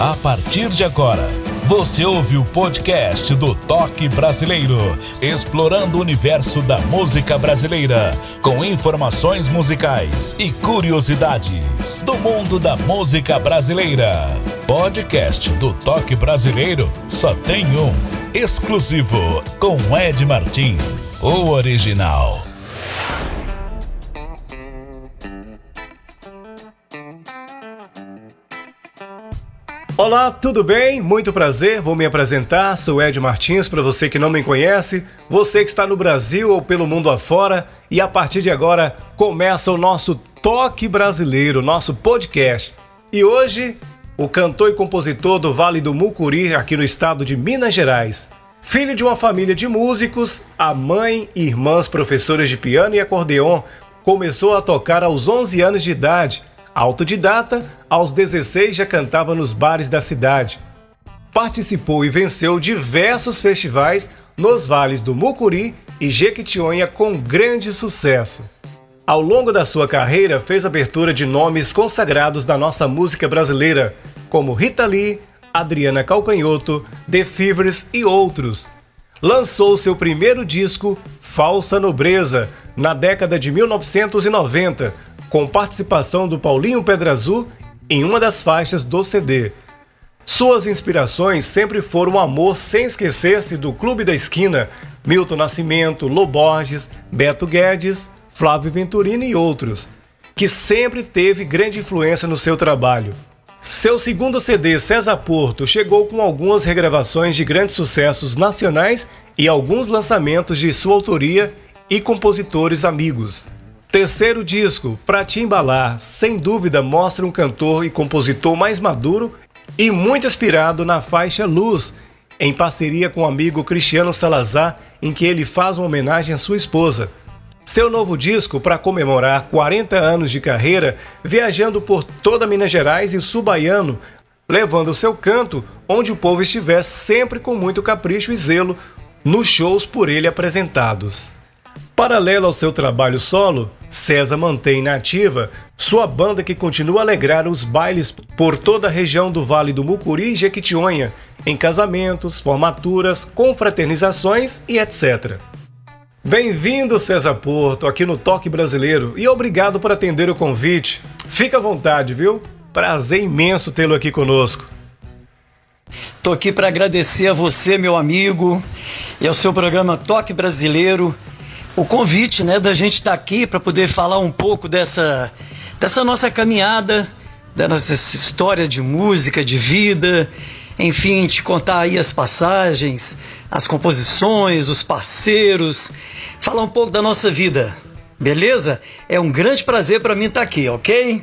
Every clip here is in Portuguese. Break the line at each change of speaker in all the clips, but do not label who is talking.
A partir de agora, você ouve o podcast do Toque Brasileiro, explorando o universo da música brasileira, com informações musicais e curiosidades do mundo da música brasileira. Podcast do Toque Brasileiro só tem um, exclusivo, com Ed Martins, o original.
Olá, tudo bem? Muito prazer, vou me apresentar. Sou Ed Martins, para você que não me conhece, você que está no Brasil ou pelo mundo afora, e a partir de agora começa o nosso Toque Brasileiro, nosso podcast. E hoje, o cantor e compositor do Vale do Mucuri, aqui no estado de Minas Gerais. Filho de uma família de músicos, a mãe e irmãs professoras de piano e acordeon, começou a tocar aos 11 anos de idade Autodidata, aos 16 já cantava nos bares da cidade. Participou e venceu diversos festivais nos vales do Mucuri e Jequitinhonha com grande sucesso. Ao longo da sua carreira, fez abertura de nomes consagrados da nossa música brasileira, como Rita Lee, Adriana Calcanhoto, The Fevers e outros. Lançou seu primeiro disco, Falsa Nobreza, na década de 1990, com participação do Paulinho Pedrazul em uma das faixas do CD. Suas inspirações sempre foram o amor sem esquecer-se do Clube da Esquina, Milton Nascimento, Loborges, Beto Guedes, Flávio Venturini e outros, que sempre teve grande influência no seu trabalho. Seu segundo CD, César Porto, chegou com algumas regravações de grandes sucessos nacionais e alguns lançamentos de sua autoria e compositores amigos. Terceiro disco, Pra Te Embalar, sem dúvida mostra um cantor e compositor mais maduro e muito inspirado na faixa Luz, em parceria com o amigo Cristiano Salazar, em que ele faz uma homenagem à sua esposa. Seu novo disco, para comemorar 40 anos de carreira, viajando por toda Minas Gerais e sul baiano, levando seu canto onde o povo estiver sempre com muito capricho e zelo nos shows por ele apresentados. Paralelo ao seu trabalho solo, César mantém na ativa sua banda que continua a alegrar os bailes por toda a região do Vale do Mucuri e Jequitinhonha, em casamentos, formaturas, confraternizações e etc. Bem-vindo, César Porto, aqui no Toque Brasileiro e obrigado por atender o convite. Fica à vontade, viu? Prazer imenso tê-lo aqui conosco.
Tô aqui para agradecer a você, meu amigo, e ao seu programa Toque Brasileiro o convite, né, da gente estar tá aqui para poder falar um pouco dessa, dessa nossa caminhada, da nossa história de música, de vida, enfim, te contar aí as passagens, as composições, os parceiros, falar um pouco da nossa vida, beleza? É um grande prazer para mim estar tá aqui, ok?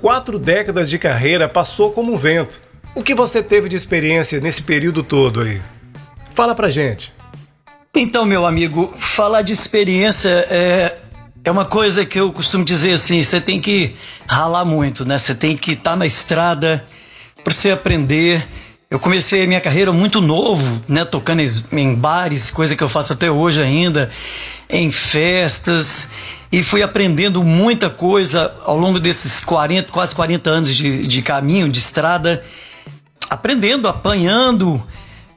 Quatro décadas de carreira passou como vento. O que você teve de experiência nesse período todo aí? Fala pra gente.
Então, meu amigo, falar de experiência é, é uma coisa que eu costumo dizer assim: você tem que ralar muito, né? Você tem que estar tá na estrada para você aprender. Eu comecei a minha carreira muito novo, né? Tocando em bares, coisa que eu faço até hoje ainda, em festas, e fui aprendendo muita coisa ao longo desses 40, quase 40 anos de, de caminho, de estrada, aprendendo, apanhando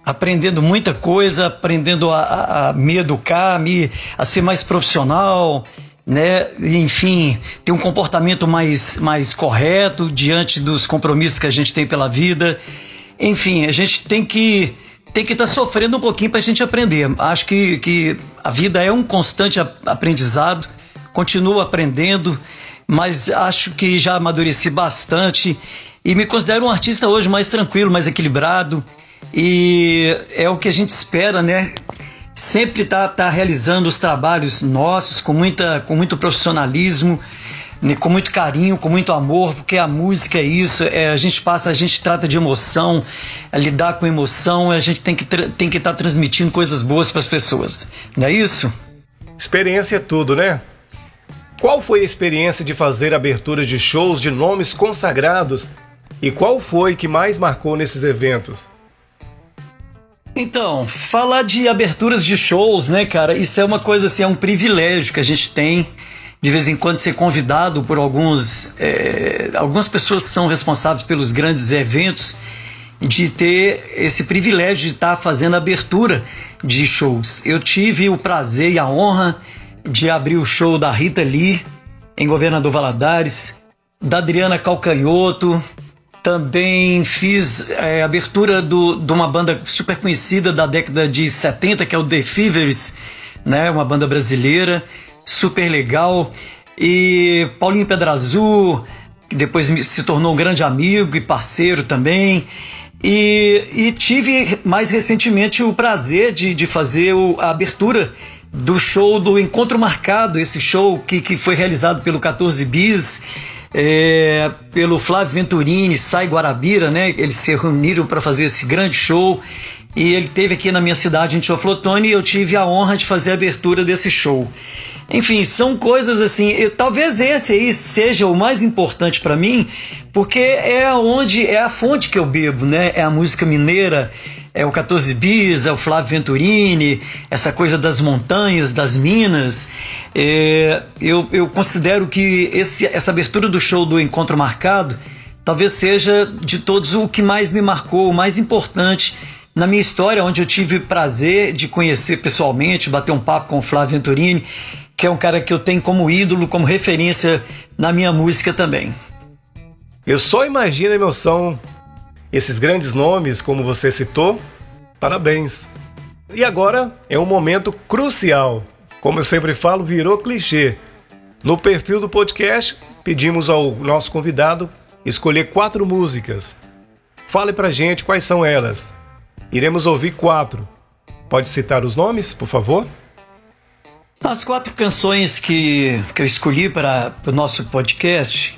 aprendendo muita coisa, aprendendo a, a, a me educar, a, me, a ser mais profissional, né? Enfim, ter um comportamento mais, mais correto diante dos compromissos que a gente tem pela vida. Enfim, a gente tem que tem que estar tá sofrendo um pouquinho para a gente aprender. Acho que, que a vida é um constante aprendizado, continuo aprendendo, mas acho que já amadureci bastante e me considero um artista hoje mais tranquilo, mais equilibrado e é o que a gente espera, né? Sempre tá, tá realizando os trabalhos nossos com, muita, com muito profissionalismo, né? com muito carinho, com muito amor, porque a música é isso, é, a gente passa, a gente trata de emoção, é lidar com emoção, a gente tem que tem que estar tá transmitindo coisas boas para as pessoas. Não é isso?
Experiência é tudo, né? Qual foi a experiência de fazer aberturas de shows de nomes consagrados e qual foi que mais marcou nesses eventos?
Então, falar de aberturas de shows, né, cara, isso é uma coisa assim, é um privilégio que a gente tem de vez em quando ser convidado por alguns, é, algumas pessoas que são responsáveis pelos grandes eventos, de ter esse privilégio de estar fazendo abertura de shows. Eu tive o prazer e a honra de abrir o show da Rita Lee em Governador Valadares, da Adriana Calcanhoto, também fiz é, abertura do, de uma banda super conhecida da década de 70, que é o The Fevers, né? uma banda brasileira, super legal. E Paulinho Pedra Azul, que depois se tornou um grande amigo e parceiro também. E, e tive mais recentemente o prazer de, de fazer o, a abertura do show do Encontro Marcado, esse show que, que foi realizado pelo 14 Bis, é, pelo Flávio Venturini, Sai Guarabira, né? Eles se reuniram para fazer esse grande show e ele teve aqui na minha cidade, em Teoflotone, e eu tive a honra de fazer a abertura desse show. Enfim, são coisas assim. Eu, talvez esse aí seja o mais importante para mim, porque é onde é a fonte que eu bebo, né? É a música mineira, é o 14 bis, é o Flávio Venturini, essa coisa das montanhas, das minas. É, eu, eu considero que esse, essa abertura do show do Encontro Marcado talvez seja de todos o que mais me marcou, o mais importante na minha história, onde eu tive prazer de conhecer pessoalmente, bater um papo com o Flávio Venturini, que é um cara que eu tenho como ídolo, como referência na minha música também.
Eu só imagino a emoção, esses grandes nomes, como você citou, parabéns. E agora é um momento crucial. Como eu sempre falo, virou clichê. No perfil do podcast, pedimos ao nosso convidado escolher quatro músicas. Fale pra gente quais são elas. Iremos ouvir quatro. Pode citar os nomes, por favor?
As quatro canções que, que eu escolhi para o nosso podcast,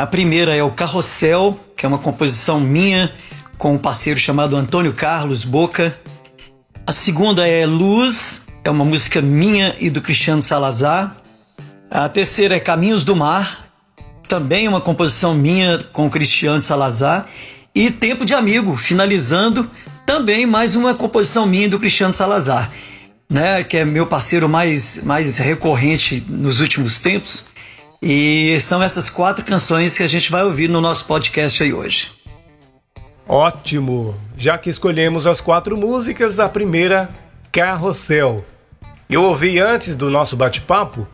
a primeira é o Carrossel, que é uma composição minha com um parceiro chamado Antônio Carlos Boca. A segunda é Luz, é uma música minha e do Cristiano Salazar. A terceira é Caminhos do Mar, também uma composição minha com o Cristiano Salazar. E Tempo de Amigo, finalizando também mais uma composição minha do Cristiano Salazar, né, que é meu parceiro mais, mais recorrente nos últimos tempos. E são essas quatro canções que a gente vai ouvir no nosso podcast aí hoje.
Ótimo! Já que escolhemos as quatro músicas, a primeira, Carrossel. Eu ouvi antes do nosso bate-papo,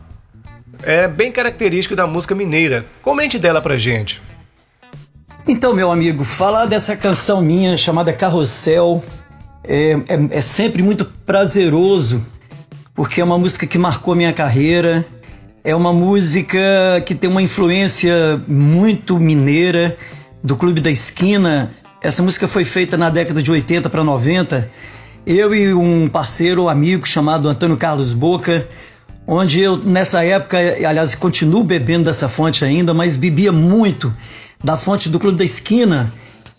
é bem característico da música mineira. Comente dela pra gente.
Então, meu amigo, falar dessa canção minha chamada Carrossel é, é, é, sempre muito prazeroso, porque é uma música que marcou minha carreira, é uma música que tem uma influência muito mineira do Clube da Esquina. Essa música foi feita na década de 80 para 90. Eu e um parceiro, amigo chamado Antônio Carlos Boca, onde eu nessa época, aliás, continuo bebendo dessa fonte ainda, mas bebia muito da fonte do Clube da Esquina,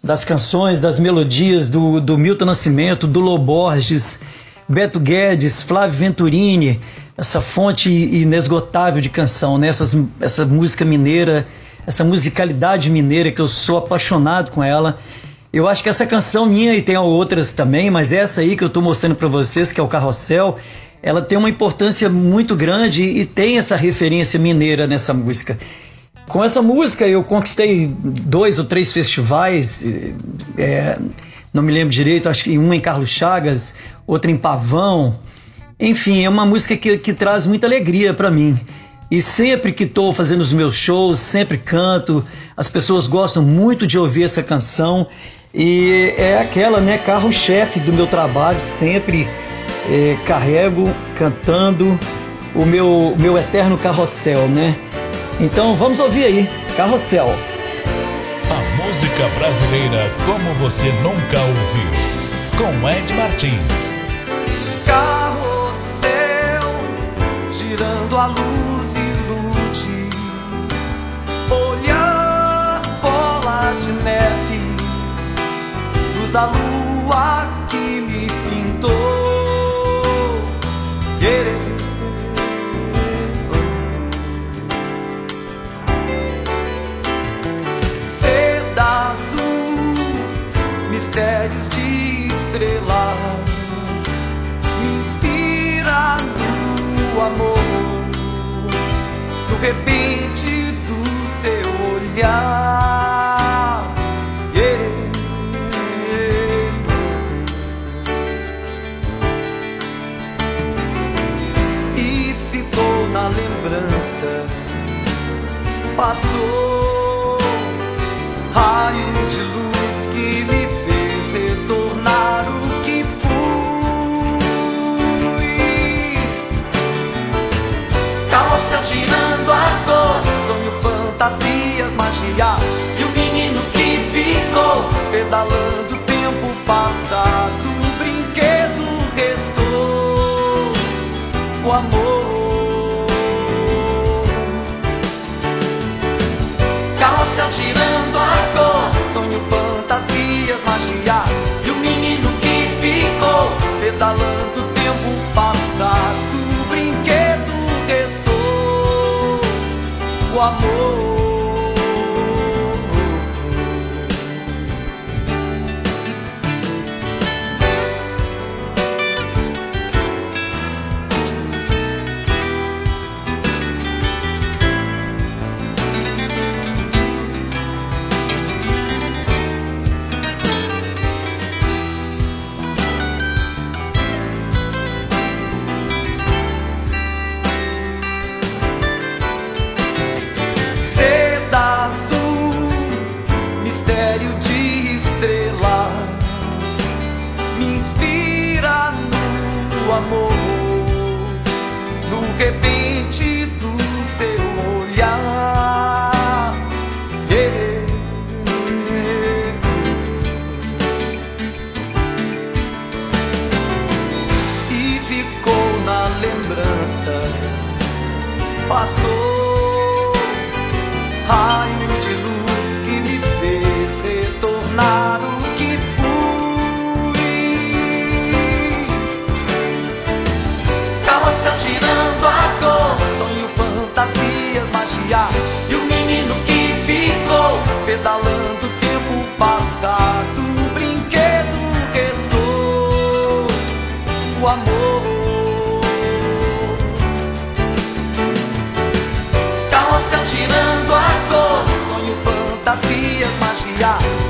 das canções, das melodias do, do Milton Nascimento, do Loborges, Beto Guedes, Flávio Venturini, essa fonte inesgotável de canção, né? Essas, essa música mineira, essa musicalidade mineira que eu sou apaixonado com ela. Eu acho que essa canção minha e tem outras também, mas essa aí que eu estou mostrando para vocês, que é o Carrossel, ela tem uma importância muito grande e tem essa referência mineira nessa música. Com essa música eu conquistei dois ou três festivais, é, não me lembro direito, acho que um em Carlos Chagas, outro em Pavão. Enfim, é uma música que, que traz muita alegria para mim. E sempre que estou fazendo os meus shows, sempre canto, as pessoas gostam muito de ouvir essa canção. E é aquela, né, carro-chefe do meu trabalho, sempre é, carrego cantando o meu, meu eterno carrossel, né? Então vamos ouvir aí, Carrossel.
A música brasileira como você nunca ouviu, com Ed Martins.
Girando a luz ilude, olhar bola de neve, luz da lua que me pintou, querer. Mistérios de estrelas. Me inspira no amor repente do seu olhar. Yeah. E ficou na lembrança, passou pedalando o tempo passado. O brinquedo restou, o amor. No fantasias, magia.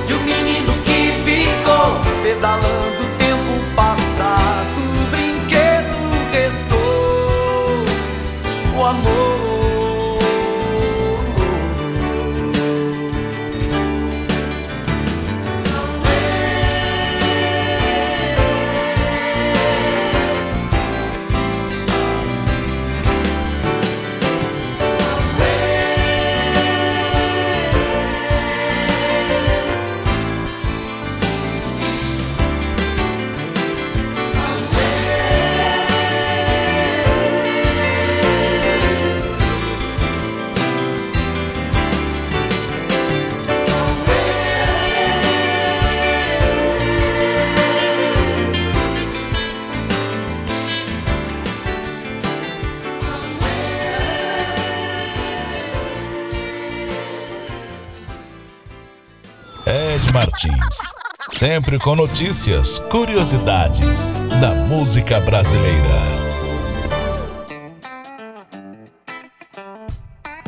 Sempre com notícias, curiosidades da música brasileira.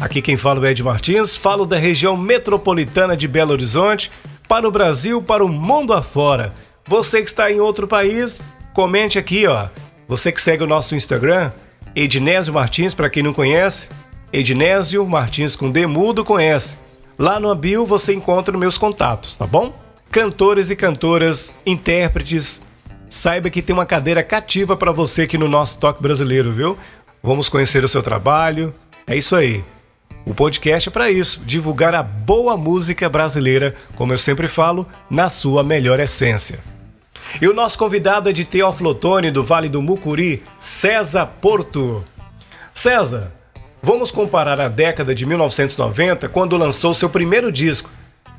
Aqui quem fala é Ed Martins, falo da região metropolitana de Belo Horizonte, para o Brasil, para o mundo afora. Você que está em outro país, comente aqui, ó. Você que segue o nosso Instagram, Ednésio Martins, para quem não conhece, Ednésio Martins com D mudo conhece. Lá no bio você encontra meus contatos, tá bom? Cantores e cantoras, intérpretes, saiba que tem uma cadeira cativa para você aqui no nosso Toque Brasileiro, viu? Vamos conhecer o seu trabalho. É isso aí. O podcast é para isso, divulgar a boa música brasileira, como eu sempre falo, na sua melhor essência. E o nosso convidado é de Teófilo Otoni, do Vale do Mucuri, César Porto. César, vamos comparar a década de 1990, quando lançou seu primeiro disco.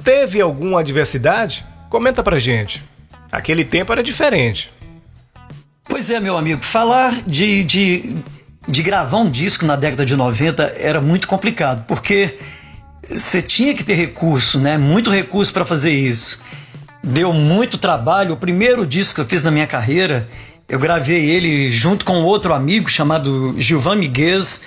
Teve alguma adversidade? Comenta pra gente. Aquele tempo era diferente.
Pois é, meu amigo, falar de, de, de gravar um disco na década de 90 era muito complicado, porque você tinha que ter recurso, né? Muito recurso para fazer isso. Deu muito trabalho. O primeiro disco que eu fiz na minha carreira, eu gravei ele junto com outro amigo chamado Gilvan Miguez.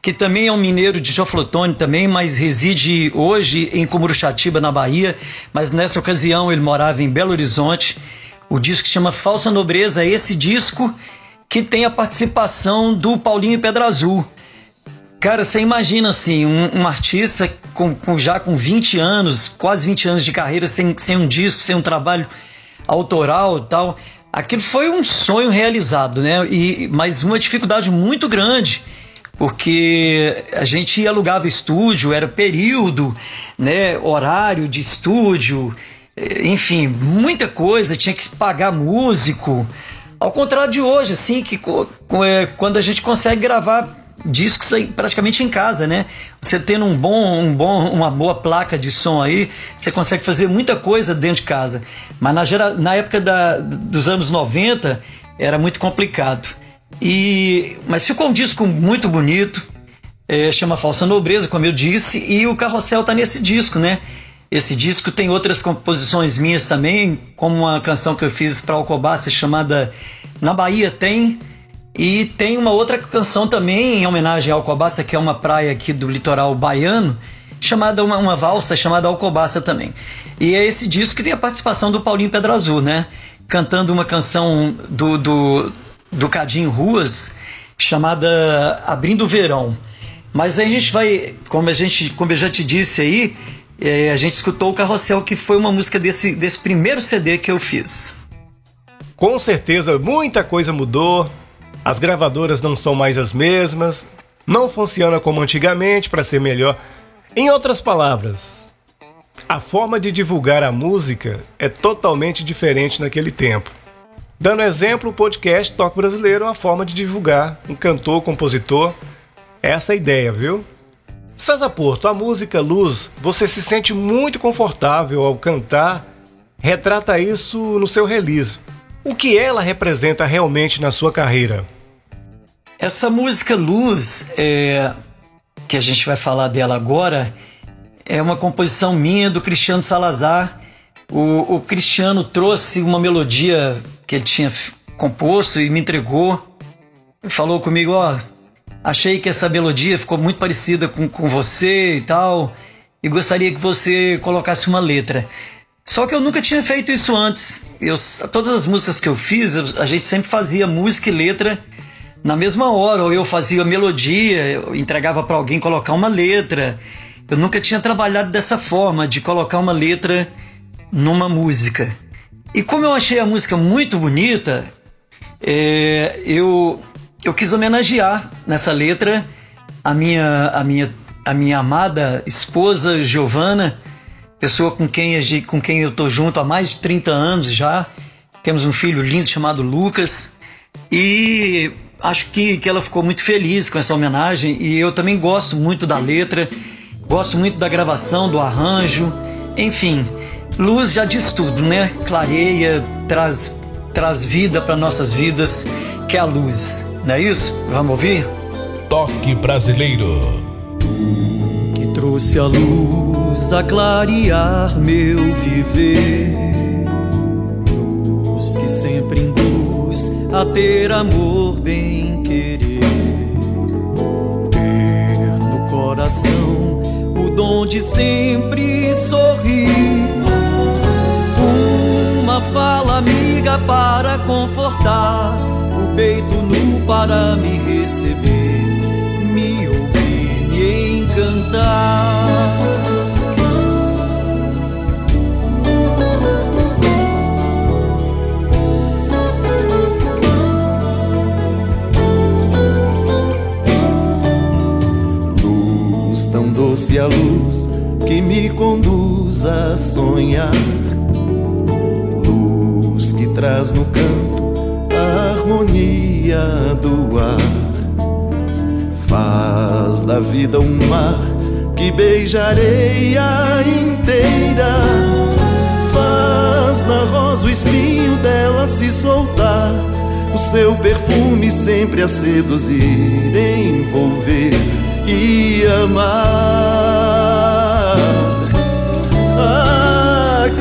Que também é um mineiro de Joflotone também, mas reside hoje em Cumuruxatiba, na Bahia, mas nessa ocasião ele morava em Belo Horizonte. O disco chama Falsa Nobreza, esse disco que tem a participação do Paulinho Pedra Azul. Cara, você imagina assim, um, um artista com, com, já com 20 anos, quase 20 anos de carreira, sem, sem um disco, sem um trabalho autoral e tal. Aquilo foi um sonho realizado, né? E, mas uma dificuldade muito grande, porque a gente alugava estúdio, era período, né? Horário de estúdio, enfim, muita coisa, tinha que pagar músico. Ao contrário de hoje, assim, que é, quando a gente consegue gravar discos aí praticamente em casa, né? Você tendo um bom, um bom, uma boa placa de som aí, você consegue fazer muita coisa dentro de casa. Mas na, gera, na época da, dos anos 90 era muito complicado. E, mas ficou um disco muito bonito, é, chama Falsa Nobreza, como eu disse, e o Carrossel tá nesse disco, né? Esse disco tem outras composições minhas também, como uma canção que eu fiz para Alcobaça chamada Na Bahia Tem, e tem uma outra canção também em homenagem ao Alcobaça, que é uma praia aqui do litoral baiano, chamada uma, uma valsa chamada Alcobaça também. E é esse disco que tem a participação do Paulinho Pedra Azul, né? Cantando uma canção do, do, do Cadinho Ruas chamada Abrindo o Verão. Mas aí a gente vai, como a gente, como eu já te disse aí, é, a gente escutou o Carrossel, que foi uma música desse, desse primeiro CD que eu fiz.
Com certeza, muita coisa mudou as gravadoras não são mais as mesmas, não funciona como antigamente para ser melhor. Em outras palavras, a forma de divulgar a música é totalmente diferente naquele tempo. Dando exemplo, o podcast Toque Brasileiro é uma forma de divulgar um cantor, compositor. Essa é a ideia, viu? César Porto, a música Luz, você se sente muito confortável ao cantar, retrata isso no seu release. O que ela representa realmente na sua carreira?
Essa música Luz, é, que a gente vai falar dela agora, é uma composição minha do Cristiano Salazar. O, o Cristiano trouxe uma melodia que ele tinha composto e me entregou. Falou comigo: Ó, achei que essa melodia ficou muito parecida com, com você e tal, e gostaria que você colocasse uma letra. Só que eu nunca tinha feito isso antes. Eu, todas as músicas que eu fiz, a gente sempre fazia música e letra na mesma hora, ou eu fazia melodia, eu entregava para alguém colocar uma letra. Eu nunca tinha trabalhado dessa forma, de colocar uma letra numa música. E como eu achei a música muito bonita, é, eu, eu quis homenagear nessa letra a minha, a minha, a minha amada esposa Giovana, pessoa com quem, com quem eu tô junto há mais de 30 anos já. Temos um filho lindo chamado Lucas. E acho que, que ela ficou muito feliz com essa homenagem. E eu também gosto muito da letra, gosto muito da gravação, do arranjo. Enfim, luz já diz tudo, né? Clareia, traz, traz vida para nossas vidas, que é a luz. Não é isso? Vamos ouvir?
Toque brasileiro
trouxe a luz a clarear meu viver. Luz que sempre induz a ter amor, bem querer. Ter no coração o dom de sempre sorrir. Fala amiga para confortar, o peito nu para me receber, me ouvir, me encantar. Luz tão doce a luz que me conduz a sonhar. Traz no canto a harmonia do ar Faz da vida um mar que beija a areia inteira. Faz na rosa o espinho dela se soltar. O seu perfume sempre a seduzir, envolver e amar. Ah,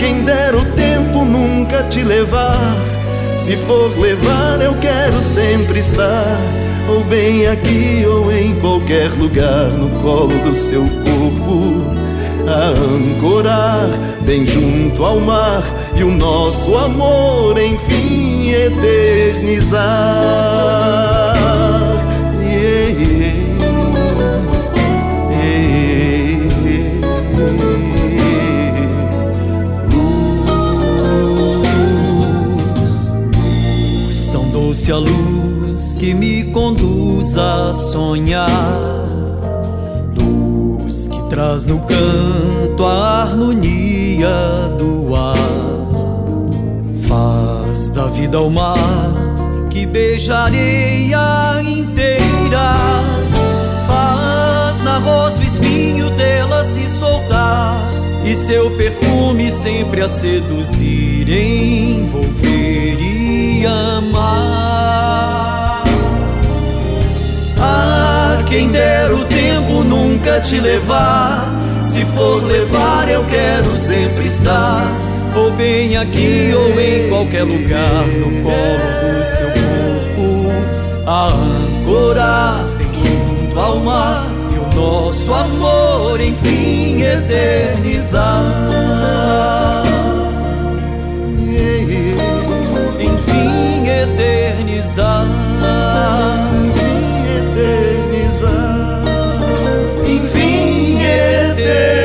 quem dera o tempo nunca te levar Se for levar, eu quero sempre estar, ou bem aqui ou em qualquer lugar, no colo do seu corpo, a ancorar bem junto ao mar e o nosso amor enfim eternizar.
Se a luz que me conduz a sonhar, luz que traz no canto a harmonia do ar, faz da vida o mar que beija a inteira, faz na rosa o espinho dela se soltar e seu perfume sempre a seduzir, envolver e amar. Ah, quem der o tempo nunca te levar. Se for levar, eu quero sempre estar. Ou bem aqui ou em qualquer lugar, no colo do seu corpo, a ancorar junto ao mar nosso amor enfim eternizar. Eternizar.
Enfim eternizar.
Enfim eternizar.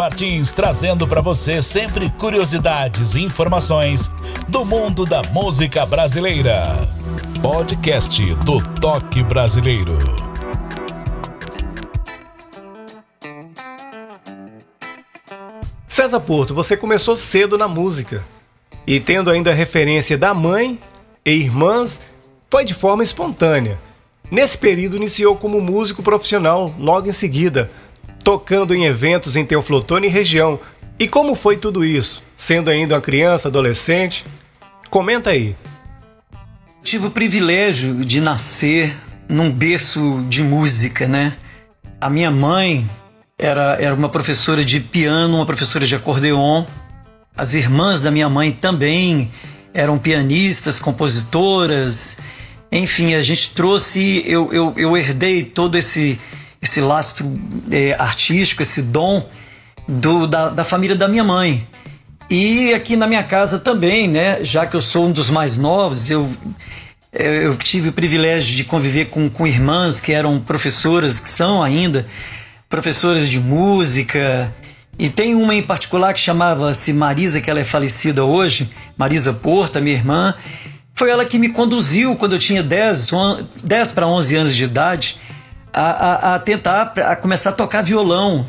Martins trazendo para você sempre curiosidades e informações do mundo da música brasileira. Podcast do Toque Brasileiro.
César Porto, você começou cedo na música e tendo ainda a referência da mãe e irmãs, foi de forma espontânea. Nesse período iniciou como músico profissional logo em seguida, tocando em eventos em Teoflotone e região. E como foi tudo isso? Sendo ainda uma criança, adolescente? Comenta aí.
Tive o privilégio de nascer num berço de música, né? A minha mãe era, era uma professora de piano, uma professora de acordeon. As irmãs da minha mãe também eram pianistas, compositoras. Enfim, a gente trouxe, eu, eu, eu herdei todo esse, esse lastro é, artístico, esse dom do, da, da família da minha mãe. E aqui na minha casa também, né? Já que eu sou um dos mais novos, eu, eu tive o privilégio de conviver com, com irmãs que eram professoras, que são ainda professoras de música. E tem uma em particular que chamava-se Marisa, que ela é falecida hoje, Marisa Porta, minha irmã. Foi ela que me conduziu quando eu tinha 10, 10 para 11 anos de idade a, a, a tentar a começar a tocar violão.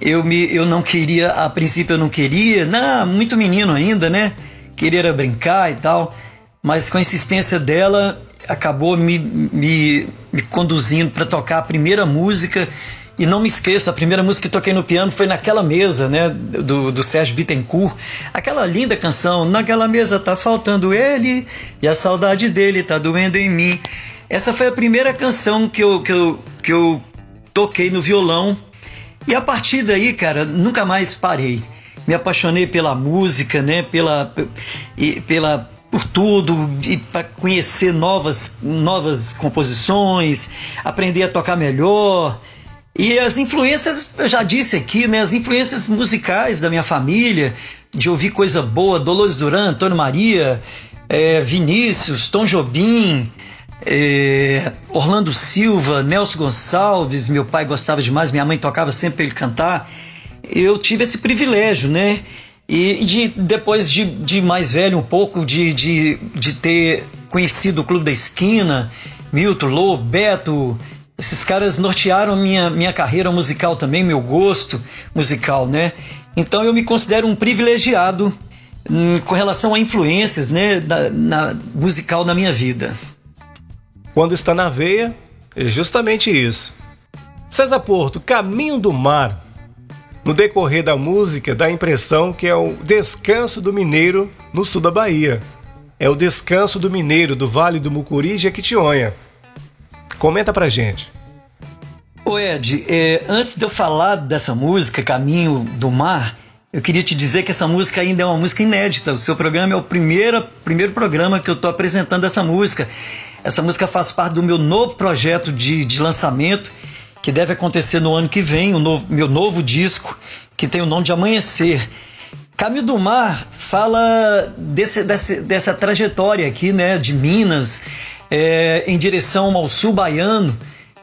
Eu, me, eu não queria, a princípio eu não queria, não, muito menino ainda, né? Queria brincar e tal, mas com a insistência dela acabou me, me, me conduzindo para tocar a primeira música. E não me esqueça, a primeira música que toquei no piano foi naquela mesa, né, do, do Sérgio Bittencourt. Aquela linda canção, naquela mesa tá faltando ele e a saudade dele tá doendo em mim. Essa foi a primeira canção que eu, que eu, que eu toquei no violão. E a partir daí, cara, nunca mais parei. Me apaixonei pela música, né? Pela, e, pela por tudo e para conhecer novas, novas composições, aprender a tocar melhor. E as influências, eu já disse aqui, né? As influências musicais da minha família, de ouvir coisa boa, Dolores Duran, Antônio Maria, é, Vinícius, Tom Jobim, é, Orlando Silva, Nelson Gonçalves, meu pai gostava demais, minha mãe tocava sempre para ele cantar. Eu tive esse privilégio, né? E de, depois de, de mais velho um pouco, de, de, de ter conhecido o Clube da Esquina, Milton, Lô, Beto, esses caras nortearam minha, minha carreira musical também, meu gosto musical, né? Então eu me considero um privilegiado hum, com relação a influências né, da, na, musical na minha vida.
Quando está na veia, é justamente isso. César Porto, Caminho do Mar. No decorrer da música, dá a impressão que é o descanso do mineiro no sul da Bahia. é o Descanso do Mineiro, do Vale do Mucuri, Jequitinhonha. Comenta pra gente.
Ô Ed, é, antes de eu falar dessa música, Caminho do Mar, eu queria te dizer que essa música ainda é uma música inédita. O seu programa é o primeiro, primeiro programa que eu estou apresentando essa música. Essa música faz parte do meu novo projeto de, de lançamento, que deve acontecer no ano que vem, o novo, meu novo disco, que tem o nome de Amanhecer. Caminho do Mar fala desse, desse, dessa trajetória aqui, né, de Minas, é, em direção ao sul baiano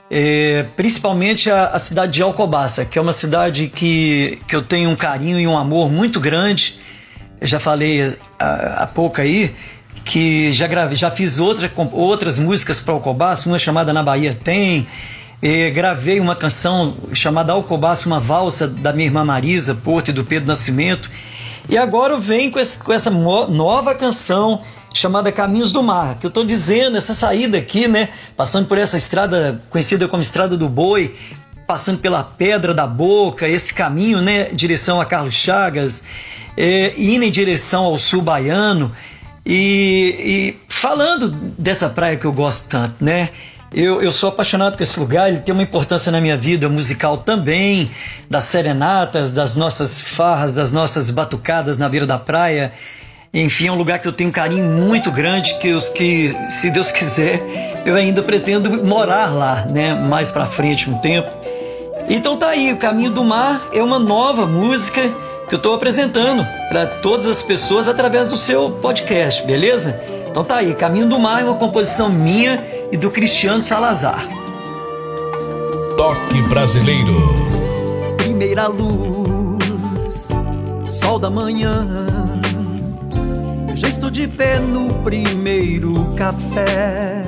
é, principalmente a, a, cidade de Alcobaça, que é uma cidade que, que eu tenho um carinho e um amor muito grande. Eu já falei há, pouco aí que já, grave, já fiz outra, outras músicas para Alcobaça, uma chamada Na Bahia Tem. É, gravei uma canção chamada Alcobaça, uma valsa da minha irmã Marisa Porto e do Pedro Nascimento. E agora venho com, esse, com essa nova canção chamada Caminhos do Mar, que eu estou dizendo, essa saída aqui, né? Passando por essa estrada conhecida como Estrada do Boi, passando pela Pedra da Boca, esse caminho, né? Direção a Carlos Chagas, é, indo em direção ao sul baiano. E, e falando dessa praia que eu gosto tanto, né? Eu, eu, sou apaixonado por esse lugar, ele tem uma importância na minha vida musical também, das serenatas, das nossas farras, das nossas batucadas na beira da praia. Enfim, é um lugar que eu tenho um carinho muito grande, que, os, que se Deus quiser, eu ainda pretendo morar lá, né? Mais para frente um tempo. Então tá aí, o Caminho do Mar é uma nova música que eu estou apresentando para todas as pessoas através do seu podcast, beleza? Então tá aí, Caminho do Mar é uma composição minha e do Cristiano Salazar.
Toque brasileiro.
Primeira luz, sol da manhã já estou de pé no primeiro café.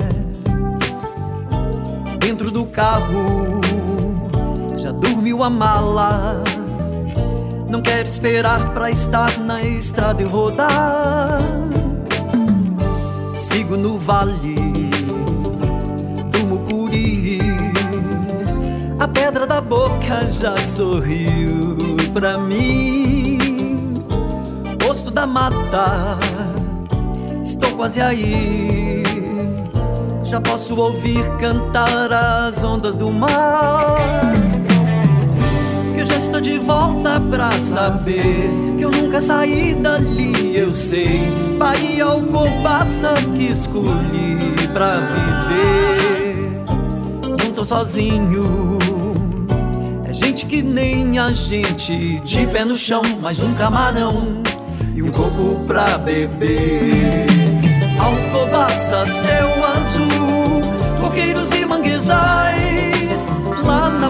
Dentro do carro já dormiu a mala. Não quero esperar pra estar na estrada e rodar. Sigo no vale do Mucuri. A pedra da boca já sorriu pra mim. Posto da mata estou quase aí. Já posso ouvir cantar as ondas do mar. Que eu já estou de volta pra saber que eu nunca saí dali, eu sei. Bahia Alcobaça que escolhi pra viver. Não tô sozinho. É gente que nem a gente, de pé no chão, mas um camarão e um coco pra beber. Alcobaça, céu azul, coqueiros e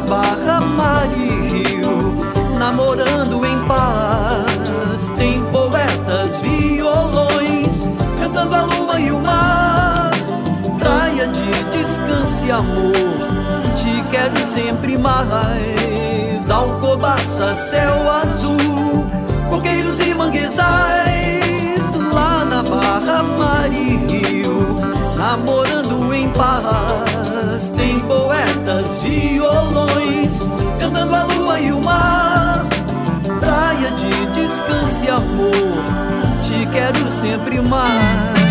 Barra Mar e Rio, namorando em paz. Tem poetas, violões, cantando a lua e o mar. Praia de descanso e amor, te quero sempre mais. Alcobaça, céu azul coqueiros e manguezais, lá na Barra Mar e Rio, namorando em paz. Tem poetas, violões, cantando a lua e o mar. Praia de descanso e amor, te quero sempre mais.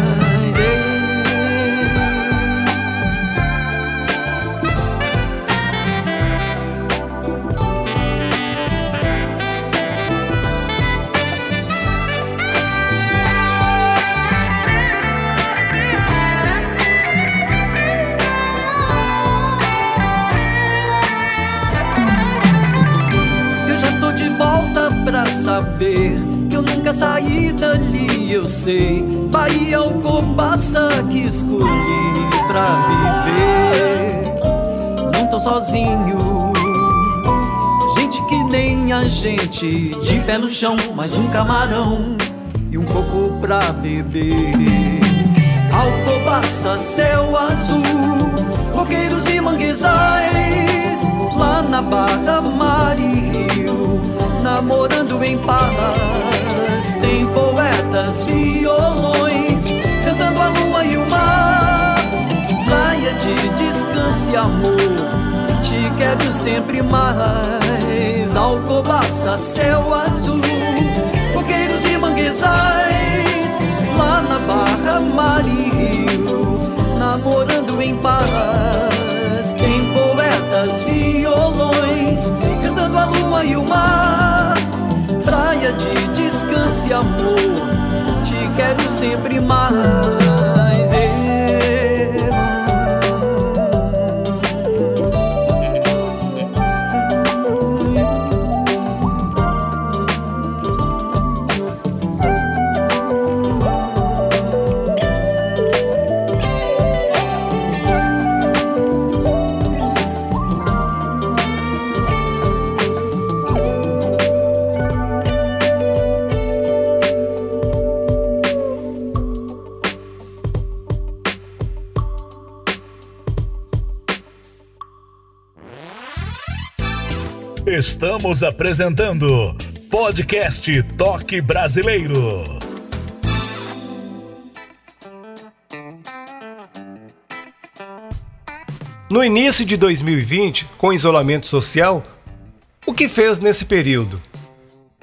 Eu sei. Bahia Alcobaça que escolhi pra viver. Não tô sozinho, gente que nem a gente, de pé no chão, mais um camarão e um coco pra beber. Alcobaça, céu azul, roqueiros e manguezais, lá na Barra Mar e Rio namorando em paz. Tem cornetas, violões, cantando a lua e o mar. Praia de descanso e amor, te quero sempre mais. Alcobaça, céu azul, coqueiros e manguezais. Lá na barra, mar e rio, namorando em paz.
Tem poetas, violões, cantando a lua e o mar Praia de descanso e amor, te quero sempre mais.
Estamos apresentando Podcast Toque Brasileiro.
No início de 2020, com isolamento social, o que fez nesse período?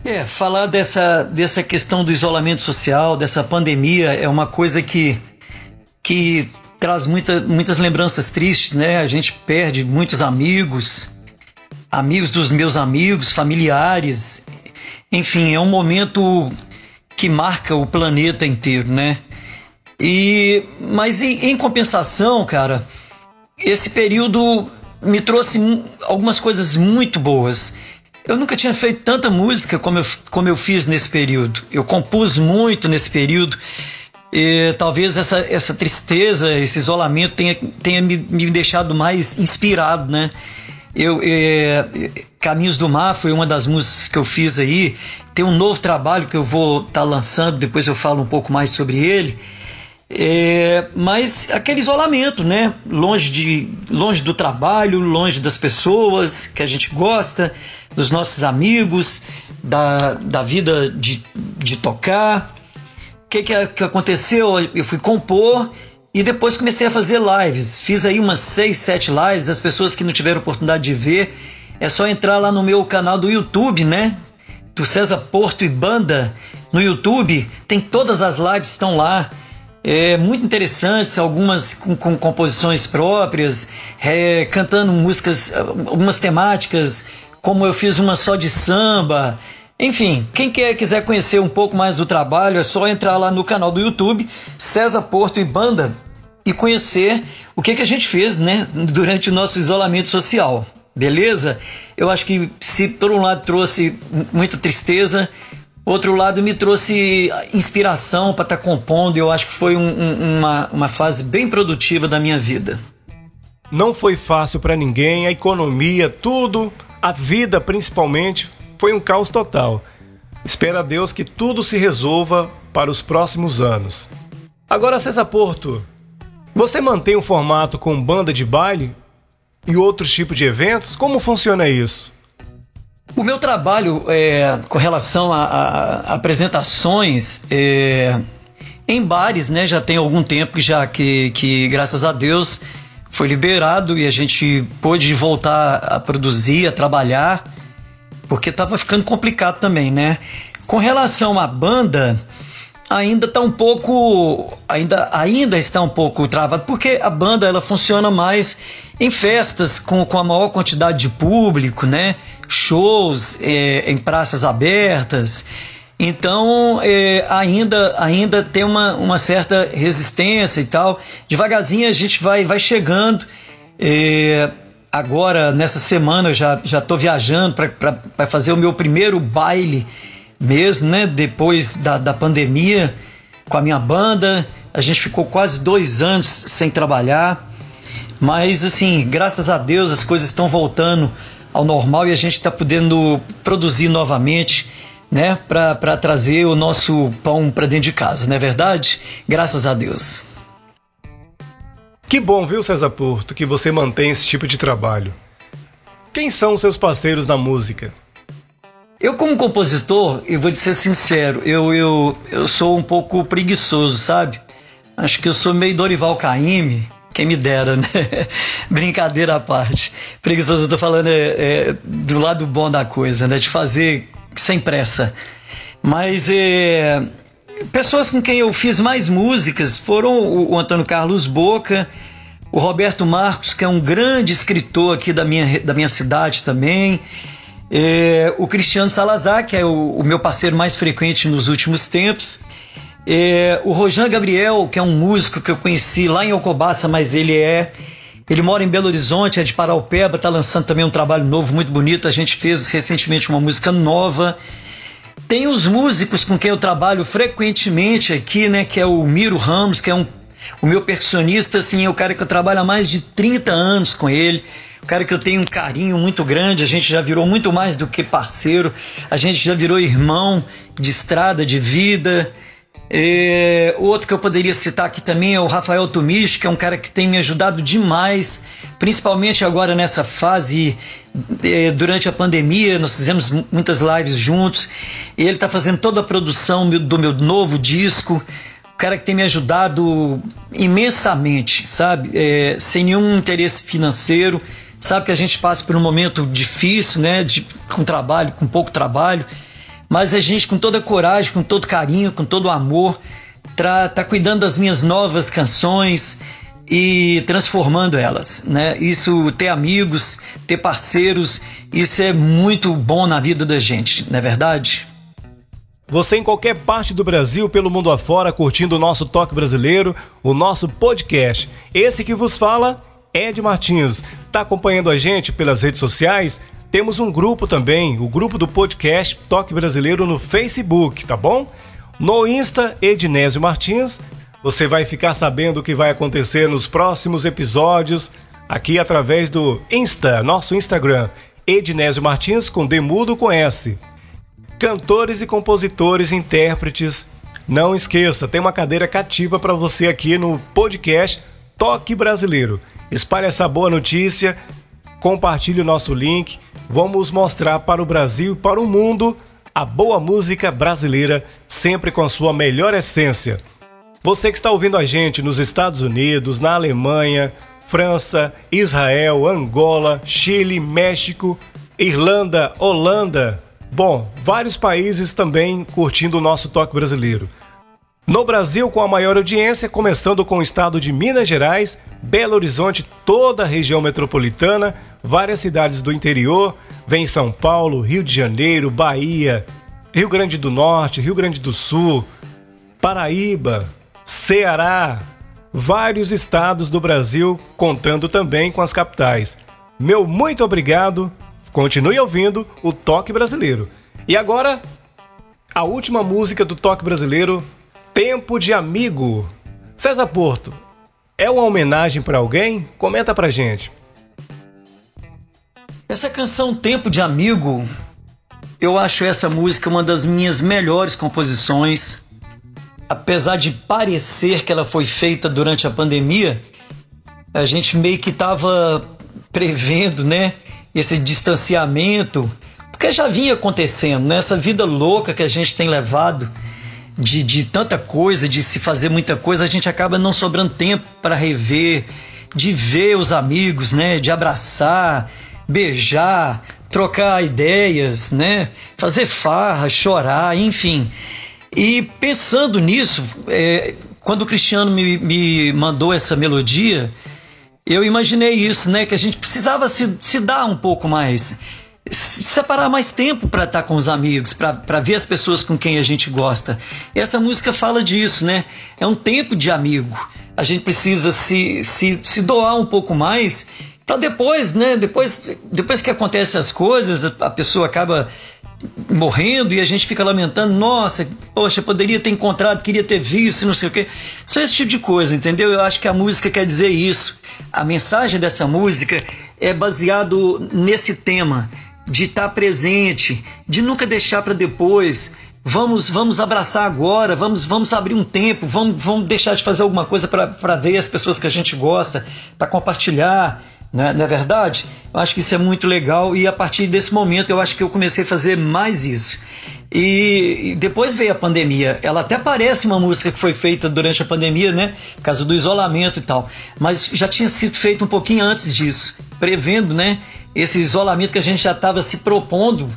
É, falar dessa, dessa questão do isolamento social, dessa pandemia, é uma coisa que, que traz muita, muitas lembranças tristes, né? A gente perde muitos amigos, amigos dos meus amigos, familiares. Enfim, é um momento que marca o planeta inteiro, né? E mas em, em compensação, cara, esse período me trouxe algumas coisas muito boas. Eu nunca tinha feito tanta música como eu, como eu fiz nesse período. Eu compus muito nesse período. E, talvez essa, essa tristeza, esse isolamento tenha, tenha me, me deixado mais inspirado, né? Eu, é, Caminhos do Mar foi uma das músicas que eu fiz aí. Tem um novo trabalho que eu vou estar tá lançando, depois eu falo um pouco mais sobre ele. É, mas aquele isolamento, né? Longe, de, longe do trabalho, longe das pessoas que a gente gosta, dos nossos amigos, da, da vida de, de tocar. O que, que, que aconteceu? Eu fui compor e depois comecei a fazer lives. Fiz aí umas 6, 7 lives. As pessoas que não tiveram oportunidade de ver, é só entrar lá no meu canal do YouTube, né? Do César Porto e Banda no YouTube. Tem todas as lives estão lá. É muito interessantes, algumas com, com composições próprias, é, cantando músicas, algumas temáticas, como eu fiz uma só de samba. Enfim, quem quer, quiser conhecer um pouco mais do trabalho, é só entrar lá no canal do YouTube, César Porto e Banda, e conhecer o que, que a gente fez né, durante o nosso isolamento social. Beleza? Eu acho que se por um lado trouxe muita tristeza, outro lado me trouxe inspiração para estar tá compondo. Eu acho que foi um, um, uma, uma fase bem produtiva da minha vida.
Não foi fácil para ninguém, a economia, tudo, a vida principalmente foi um caos total. Espera a Deus que tudo se resolva para os próximos anos. Agora, César Porto, você mantém o formato com banda de baile e outros tipos de eventos? Como funciona isso?
O meu trabalho é, com relação a, a apresentações é, em bares, né, já tem algum tempo já que, que, graças a Deus, foi liberado e a gente pôde voltar a produzir, a trabalhar porque estava ficando complicado também, né? Com relação à banda, ainda está um pouco, ainda, ainda está um pouco travado, porque a banda ela funciona mais em festas com, com a maior quantidade de público, né? Shows é, em praças abertas. Então é, ainda, ainda tem uma, uma certa resistência e tal. Devagarzinho a gente vai, vai chegando. É, agora, nessa semana, eu já estou viajando para fazer o meu primeiro baile mesmo, né? Depois da, da pandemia, com a minha banda. A gente ficou quase dois anos sem trabalhar. Mas, assim, graças a Deus as coisas estão voltando ao normal e a gente está podendo produzir novamente, né? Para trazer o nosso pão para dentro de casa, não é verdade? Graças a Deus.
Que bom, viu, César Porto, que você mantém esse tipo de trabalho. Quem são os seus parceiros na música?
Eu, como compositor, eu vou te ser sincero, eu, eu, eu sou um pouco preguiçoso, sabe? Acho que eu sou meio Dorival Caymmi, quem me dera, né? Brincadeira à parte. Preguiçoso, eu tô falando é, é, do lado bom da coisa, né? De fazer sem pressa. Mas é, pessoas com quem eu fiz mais músicas foram o, o Antônio Carlos Boca, o Roberto Marcos, que é um grande escritor aqui da minha, da minha cidade também. É, o Cristiano Salazar, que é o, o, meu parceiro mais frequente nos últimos tempos. É, o Rojan Gabriel, que é um músico que eu conheci lá em Alcobaça, mas ele é. Ele mora em Belo Horizonte, é de Paraupeba, está lançando também um trabalho novo, muito bonito. A gente fez recentemente uma música nova. Tem os músicos com quem eu trabalho frequentemente aqui, né? Que é o Miro Ramos, que é um, o meu percussionista, assim, é o cara que eu trabalho há mais de 30 anos com ele. O cara que eu tenho um carinho muito grande, a gente já virou muito mais do que parceiro, a gente já virou irmão de estrada, de vida. É, outro que eu poderia citar aqui também é o Rafael Tomisch, que é um cara que tem me ajudado demais, principalmente agora nessa fase é, durante a pandemia. Nós fizemos muitas lives juntos. Ele está fazendo toda a produção do meu novo disco. O cara que tem me ajudado imensamente, sabe? É, sem nenhum interesse financeiro. Sabe que a gente passa por um momento difícil, né? De, com trabalho, com pouco trabalho mas a gente, com toda coragem, com todo carinho, com todo amor, tá, tá cuidando das minhas novas canções e transformando elas, né? Isso, ter amigos, ter parceiros, isso é muito bom na vida da gente, não é verdade?
Você em qualquer parte do Brasil, pelo mundo afora, curtindo o nosso toque brasileiro, o nosso podcast. Esse que vos fala, Ed Martins. Tá acompanhando a gente pelas redes sociais? Temos um grupo também, o grupo do podcast Toque Brasileiro no Facebook, tá bom? No Insta, Ednésio Martins. Você vai ficar sabendo o que vai acontecer nos próximos episódios aqui através do Insta, nosso Instagram, Ednésio Martins com Demudo com S. Cantores e compositores, intérpretes, não esqueça, tem uma cadeira cativa para você aqui no podcast Toque Brasileiro. Espalhe essa boa notícia, compartilhe o nosso link vamos mostrar para o Brasil e para o mundo a boa música brasileira, sempre com a sua melhor essência. Você que está ouvindo a gente nos Estados Unidos, na Alemanha, França, Israel, Angola, Chile, México, Irlanda, Holanda. Bom, vários países também curtindo o nosso toque brasileiro. No Brasil, com a maior audiência, começando com o estado de Minas Gerais, Belo Horizonte, toda a região metropolitana, várias cidades do interior, vem São Paulo, Rio de Janeiro, Bahia, Rio Grande do Norte, Rio Grande do Sul, Paraíba, Ceará, vários estados do Brasil, contando também com as capitais. Meu muito obrigado, continue ouvindo o Toque Brasileiro. E agora, a última música do Toque Brasileiro Tempo de Amigo. César Porto, é uma homenagem para alguém? Comenta pra gente.
Essa canção Tempo de Amigo, eu acho essa música uma das minhas melhores composições. Apesar de parecer que ela foi feita durante a pandemia, a gente meio que estava prevendo, né, esse distanciamento, porque já vinha acontecendo, né, essa vida louca que a gente tem levado de, de tanta coisa, de se fazer muita coisa, a gente acaba não sobrando tempo para rever, de ver os amigos, né? De abraçar, beijar, trocar ideias, né? Fazer farra, chorar, enfim. E pensando nisso, é, quando o Cristiano me, me mandou essa melodia, eu imaginei isso, né? Que a gente precisava se, se dar um pouco mais separar mais tempo para estar tá com os amigos, para ver as pessoas com quem a gente gosta. Essa música fala disso, né? É um tempo de amigo. A gente precisa se, se, se doar um pouco mais para depois, né? Depois, depois que acontecem as coisas, a pessoa acaba morrendo e a gente fica lamentando, nossa, poxa, poderia ter encontrado, queria ter visto, não sei o quê. Só esse tipo de coisa, entendeu? Eu acho que a música quer dizer isso. A mensagem dessa música é baseado nesse tema de estar tá presente, de nunca deixar para depois. Vamos, vamos abraçar agora, vamos, vamos abrir um tempo, vamos, vamos deixar de fazer alguma coisa para ver as pessoas que a gente gosta, para compartilhar, né? não é verdade? Eu acho que isso é muito legal e a partir desse momento eu acho que eu comecei a fazer mais isso. E, e depois veio a pandemia. Ela até parece uma música que foi feita durante a pandemia, né? Por causa do isolamento e tal. Mas já tinha sido feito um pouquinho antes disso, prevendo, né? Esse isolamento que a gente já estava se propondo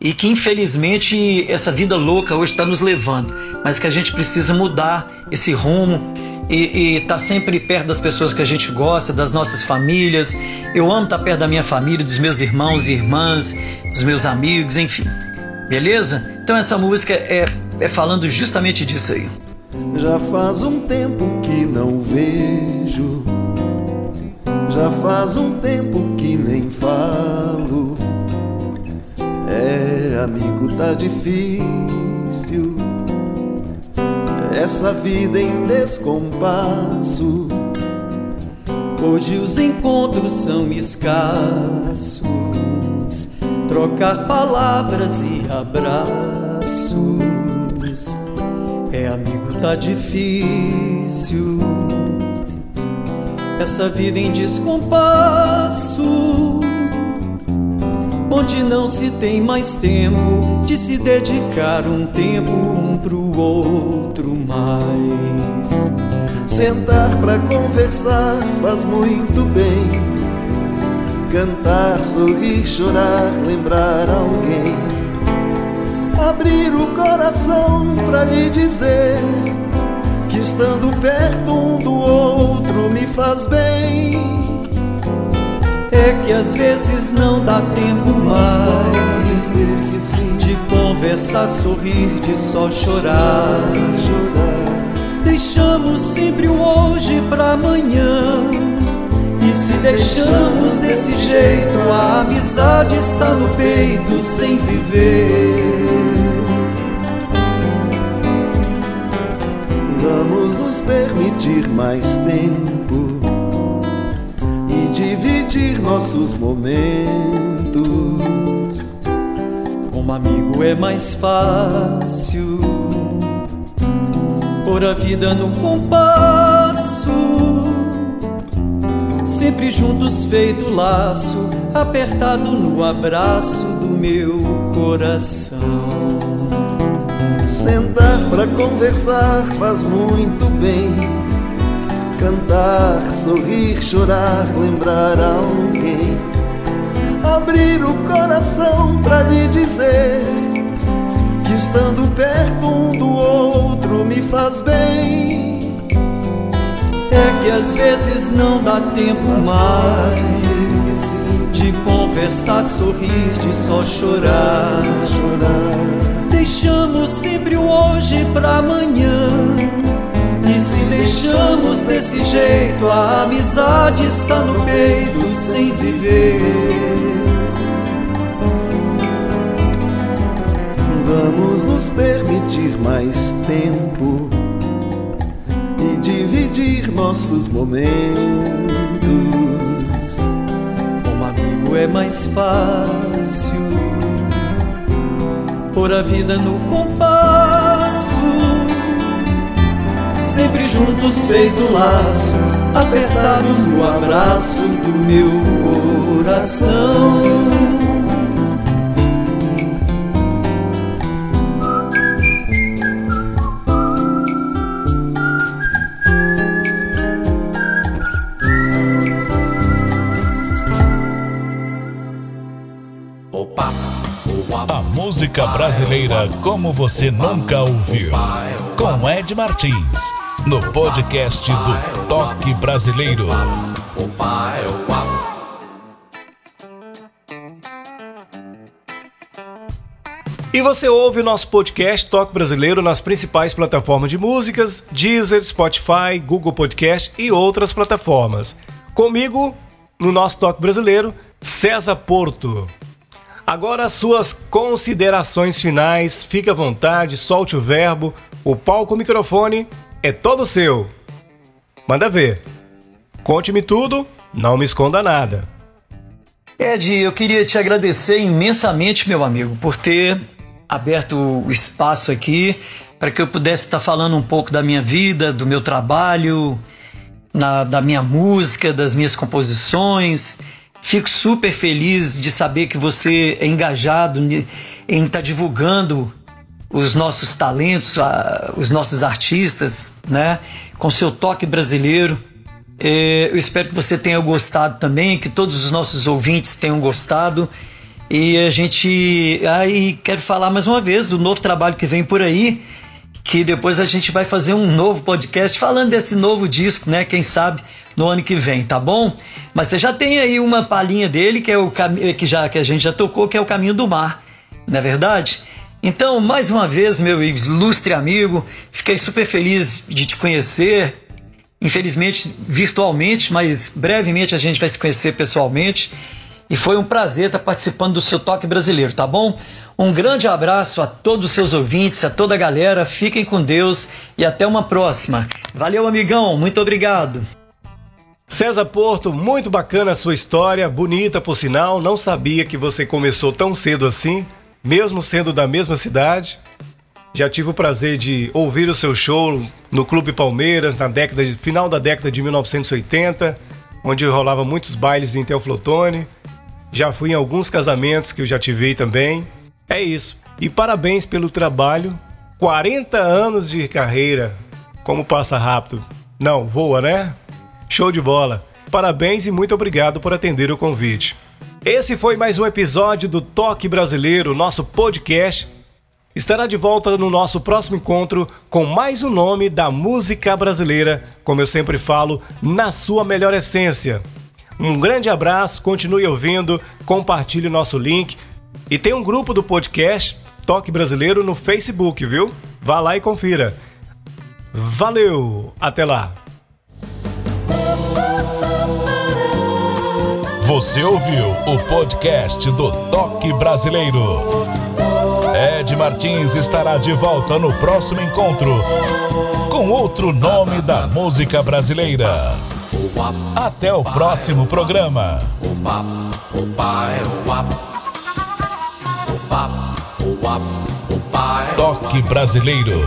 e que infelizmente essa vida louca hoje está nos levando, mas que a gente precisa mudar esse rumo
e, e tá sempre perto das pessoas que a gente gosta, das nossas famílias. Eu amo estar tá perto da minha família, dos meus irmãos e irmãs, dos meus amigos, enfim. Beleza? Então essa música é, é falando justamente disso aí.
Já faz um tempo que não vejo, já faz um tempo que nem falo. É, amigo, tá difícil essa vida em descompasso.
Hoje os encontros são escassos, trocar palavras e abraços. É, amigo, tá difícil. Essa vida em descompasso onde não se tem mais tempo de se dedicar um tempo um pro outro mais.
Sentar para conversar faz muito bem. Cantar, sorrir, chorar, lembrar alguém. Abrir o coração para lhe dizer que estando perto um do outro me faz bem
é que às vezes não dá tempo mais de conversar, sorrir, de só chorar. Deixamos sempre o hoje pra amanhã. E se deixamos desse jeito, a amizade está no peito sem viver.
Vamos nos permitir mais tempo dividir nossos momentos.
Como amigo é mais fácil pôr a vida no compasso. Sempre juntos feito laço, apertado no abraço do meu coração.
Sentar pra conversar faz muito bem Cantar, sorrir, chorar, lembrar alguém. Abrir o coração pra lhe dizer que estando perto um do outro me faz bem.
É que às vezes não dá tempo mais de conversar, sorrir, de só chorar. Deixamos sempre o hoje pra amanhã e se deixamos desse jeito, a amizade está no peito sem viver.
Vamos nos permitir mais tempo dividir nossos momentos.
Como amigo é mais fácil pôr a vida no compasso sempre juntos feito laço, apertados no abraço do meu coração.
Música brasileira como você nunca ouviu. Com Ed Martins no podcast do Toque Brasileiro.
E você ouve o nosso podcast Toque Brasileiro nas principais plataformas de músicas, Deezer, Spotify, Google Podcast e outras plataformas. Comigo, no nosso Toque Brasileiro, César Porto. Agora as suas considerações finais, fique à vontade, solte o verbo, o palco o microfone é todo seu. Manda ver. Conte-me tudo, não me esconda nada.
Ed, eu queria te agradecer imensamente, meu amigo, por ter aberto o espaço aqui para que eu pudesse estar falando um pouco da minha vida, do meu trabalho, na, da minha música, das minhas composições. Fico super feliz de saber que você é engajado em estar tá divulgando os nossos talentos, os nossos artistas, né? Com seu toque brasileiro. É, eu espero que você tenha gostado também, que todos os nossos ouvintes tenham gostado. E a gente aí quero falar mais uma vez do novo trabalho que vem por aí,
que depois a gente vai fazer um novo podcast falando desse novo disco, né? Quem sabe no ano que vem, tá bom? Mas você já tem aí uma palhinha dele que é o que já que a gente já tocou, que é o Caminho do Mar, não é verdade? Então, mais uma vez, meu ilustre amigo, fiquei super feliz de te conhecer. Infelizmente, virtualmente, mas brevemente a gente vai se conhecer pessoalmente. E foi um prazer estar participando do seu Toque Brasileiro, tá bom? Um grande abraço a todos os seus ouvintes, a toda a galera. Fiquem com Deus e até uma próxima. Valeu, amigão. Muito obrigado.
César Porto, muito bacana a sua história, bonita por sinal. Não sabia que você começou tão cedo assim, mesmo sendo da mesma cidade. Já tive o prazer de ouvir o seu show no Clube Palmeiras na década final da década de 1980, onde rolava muitos bailes em Teoflotone. Já fui em alguns casamentos que eu já tive também. É isso. E parabéns pelo trabalho. 40 anos de carreira. Como passa rápido. Não, voa, né? Show de bola. Parabéns e muito obrigado por atender o convite. Esse foi mais um episódio do Toque Brasileiro, nosso podcast. Estará de volta no nosso próximo encontro com mais um nome da música brasileira, como eu sempre falo, na sua melhor essência. Um grande abraço, continue ouvindo, compartilhe nosso link e tem um grupo do podcast Toque Brasileiro no Facebook, viu? Vá lá e confira. Valeu, até lá.
Você ouviu o podcast do Toque Brasileiro. Ed Martins estará de volta no próximo encontro com outro nome da música brasileira. Até o próximo programa. Toque Brasileiro.